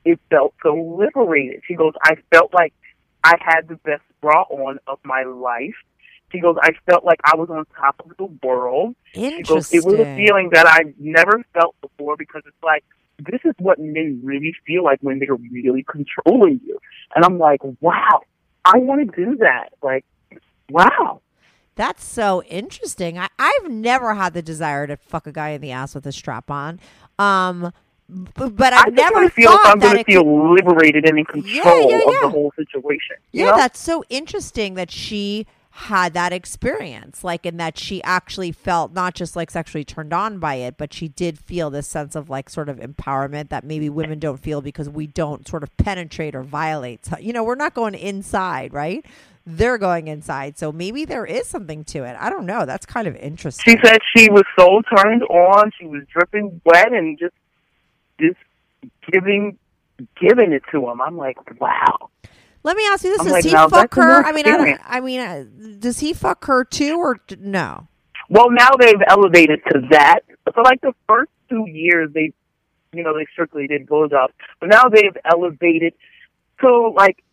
it felt so liberated. She goes, I felt like I had the best bra on of my life. She goes, I felt like I was on top of the world. She goes, Interesting. it was a feeling that I never felt before because it's like, this is what men really feel like when they're really controlling you. And I'm like, wow, I want to do that. Like, wow. That's so interesting. I, I've never had the desire to fuck a guy in the ass with a strap on. Um, but I I've just never feel thought I'm that going to it could- feel liberated and in control yeah, of yeah. the whole situation. Yeah, know? that's so interesting that she had that experience, like, and that she actually felt not just like sexually turned on by it, but she did feel this sense of like sort of empowerment that maybe women don't feel because we don't sort of penetrate or violate. You know, we're not going inside, right? They're going inside. So maybe there is something to it. I don't know. That's kind of interesting. She said she was so turned on, she was dripping wet and just just giving giving it to him. I'm like, wow. Let me ask you this: I'm Does like, he fuck her? I mean, I, don't. I mean, uh, does he fuck her too, or d- no? Well, now they've elevated to that. For like the first two years, they, you know, they strictly did blowjobs, but now they've elevated to like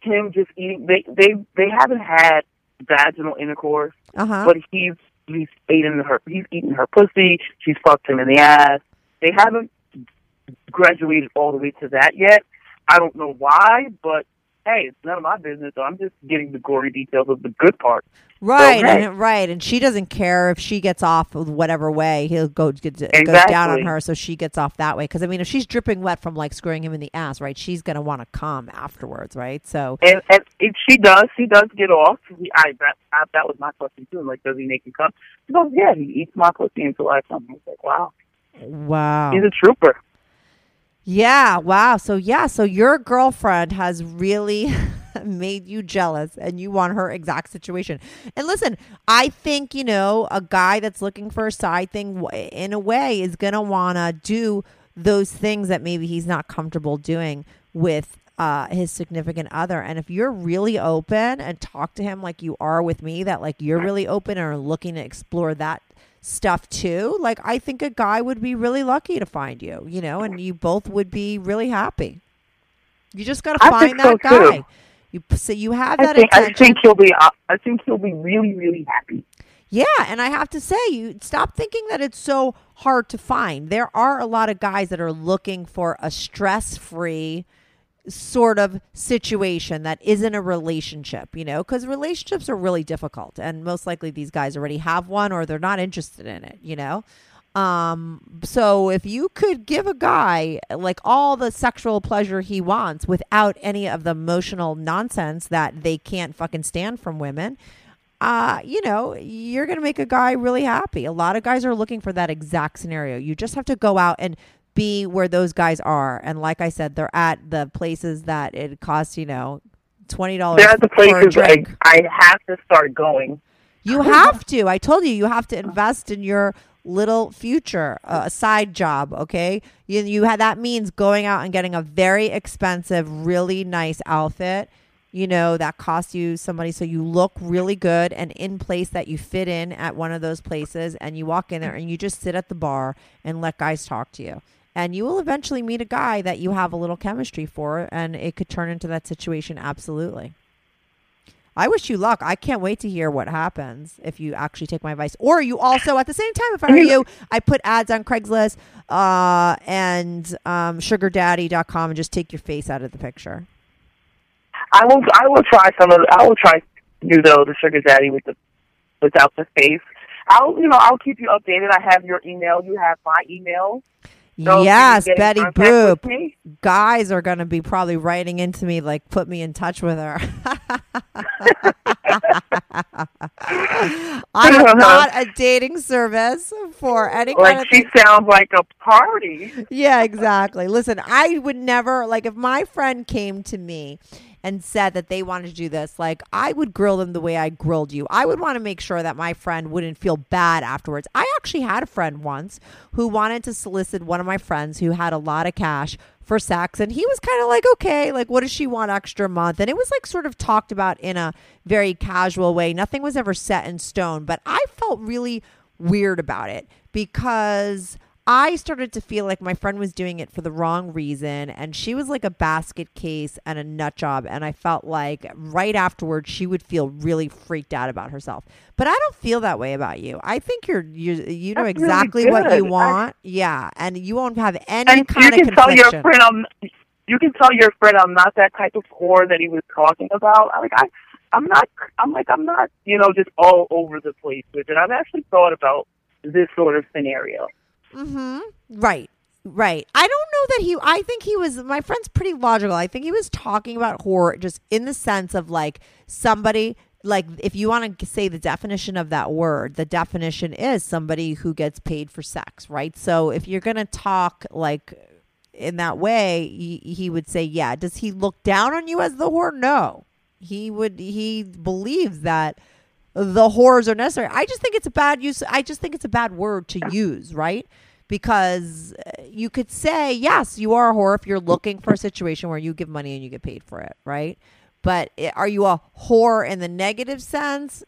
him just eating. They they they haven't had vaginal intercourse, Uh huh. but he's he's eating her. He's eating her pussy. She's fucked him in the ass. They haven't graduated all the way to that yet. I don't know why, but hey, it's none of my business. So I'm just getting the gory details of the good part. Right, hey. and, right, and she doesn't care if she gets off whatever way he'll go get, goes down on her, so she gets off that way. Because I mean, if she's dripping wet from like screwing him in the ass, right, she's gonna want to come afterwards, right? So And and if she does, she does get off. He, I that I, that was my question too. Like, does he make me come? She goes, yeah, he eats my pussy until I come. I was like, wow, wow, he's a trooper. Yeah, wow. So yeah, so your girlfriend has really *laughs* made you jealous, and you want her exact situation. And listen, I think you know a guy that's looking for a side thing, in a way, is gonna wanna do those things that maybe he's not comfortable doing with uh, his significant other. And if you're really open and talk to him like you are with me, that like you're really open and are looking to explore that stuff too, like I think a guy would be really lucky to find you, you know, and you both would be really happy. You just got to find think so, that guy. too. You so you have I that think I think he'll be uh, I think he'll be really really happy. Yeah, and I have to say, you stop thinking that it's so hard to find. There are a lot of guys that are looking for a stress-free sort of situation that isn't a relationship, you know, because relationships are really difficult, and most likely these guys already have one or they're not interested in it, you know. Um, so if you could give a guy like all the sexual pleasure he wants without any of the emotional nonsense that they can't fucking stand from women, uh, you know, you're going to make a guy really happy. A lot of guys are looking for that exact scenario. You just have to go out and be where those guys are. And like I said, they're at the places that it costs, you know, $20 They're at the places I. I have to start going. You have to. I told you, you have to invest in your little future, uh, a side job. Okay, you you had that means going out and getting a very expensive, really nice outfit. You know that costs you somebody, so you look really good and in place that you fit in at one of those places, and you walk in there and you just sit at the bar and let guys talk to you. And you will eventually meet a guy that you have a little chemistry for, and it could turn into that situation. Absolutely. I wish you luck. I can't wait to hear what happens if you actually take my advice. Or you also, at the same time, if I were *laughs* you, I put ads on Craigslist uh, and um, sugardaddy.com and just take your face out of the picture. I will I will try some of I will try you know the sugar daddy with the without the face. I'll you know I'll keep you updated. I have your email. You have my email. So yes, Betty Boop. Guys are going to be probably writing into me like, put me in touch with her. *laughs* I am *laughs* not a dating service for any kind of she sounds like a party. yeah, exactly. Listen, I would never like if my friend came to me and said that they wanted to do this, like I would grill them the way I grilled you. I would want to make sure that my friend wouldn't feel bad afterwards. I actually had a friend once who wanted to solicit one of my friends who had a lot of cash for sex and he was kind of like okay like what does she want extra month and it was like sort of talked about in a very casual way nothing was ever set in stone but i felt really weird about it because I started to feel like my friend was doing it for the wrong reason and she was like a basket case and a nut job and I felt like right afterwards she would feel really freaked out about herself. But I don't feel that way about you. I think you're you you know That's really exactly what you good. I- want. yeah, and you won't have any And you kind of can tell your friend I'm you can tell your friend I'm not that type of whore that he was talking about. I like I I'm not I'm like I'm not, you know, just all over the place with it. I've actually thought about this sort of scenario. Mm-hmm. Right. Right. I don't know that he I think he was my friend's pretty logical. I think he was talking about horror just in the sense of like somebody like if you want to say the definition of that word, the definition is somebody who gets paid for sex, right? So if you're going to talk like in that way, he, he would say, yeah. Does he look down on you as the whore? No. He would he believes that the whores are necessary. I just think it's a bad use. I just think it's a bad word to use, right? Because uh, you could say, yes, you are a whore if you're looking for a situation where you give money and you get paid for it, right? But are you a whore in the negative sense?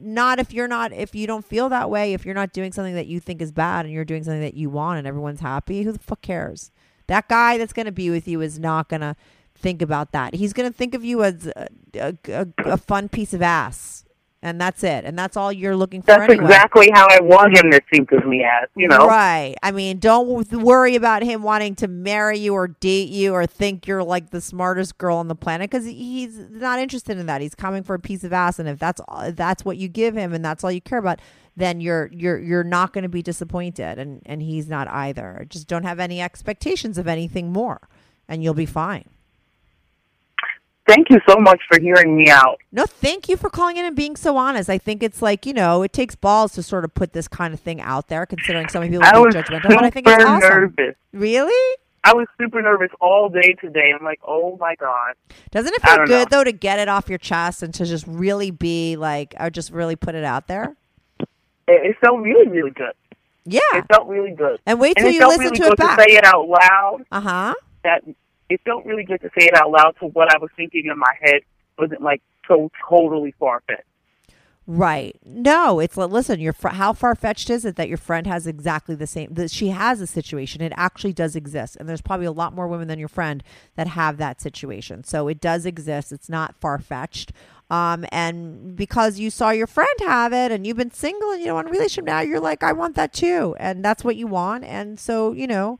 Not if you're not, if you don't feel that way, if you're not doing something that you think is bad and you're doing something that you want and everyone's happy, who the fuck cares? That guy that's going to be with you is not going to think about that. He's going to think of you as a, a, a, a fun piece of ass. And that's it. And that's all you're looking for That's anyway. exactly how I want him to think of me as, you know. Right. I mean, don't worry about him wanting to marry you or date you or think you're like the smartest girl on the planet because he's not interested in that. He's coming for a piece of ass, and if that's all, if that's what you give him and that's all you care about, then you're you're you're not going to be disappointed, and and he's not either. Just don't have any expectations of anything more, and you'll be fine. Thank you so much for hearing me out. No, thank you for calling in and being so honest. I think it's like, you know, it takes balls to sort of put this kind of thing out there, considering so many people are judgmental. But I think it's super awesome. nervous. Really? I was super nervous all day today. I'm like, oh my god. Doesn't it feel good know. though to get it off your chest and to just really be like, or just really put it out there? It, it felt really, really good. Yeah. It felt really good. And wait till it you listen really to it back. to say it out loud. Uh huh. That it felt really good to say it out loud. to what I was thinking in my head wasn't like so totally far fetched. Right. No, it's like, listen, your fr- how far fetched is it that your friend has exactly the same that she has a situation. It actually does exist. And there's probably a lot more women than your friend that have that situation. So it does exist. It's not far fetched. Um, and because you saw your friend have it and you've been single and you know in a relationship now, you're like, I want that too. And that's what you want. And so, you know,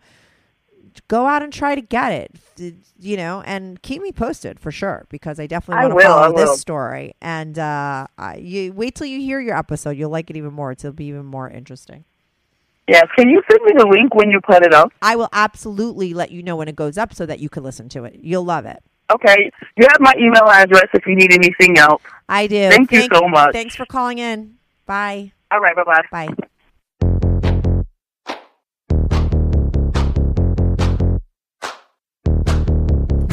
go out and try to get it, you know, and keep me posted for sure because I definitely want to will, I follow will. this story. And uh, I- you wait till you hear your episode; you'll like it even more. It'll be even more interesting. Yes. Can you send me the link when you put it up? I will absolutely let you know when it goes up so that you can listen to it. You'll love it. Okay. You have my email address if you need anything else. I do. Thank you so much. Thanks for calling in. Bye. All right. Bye bye. Bye.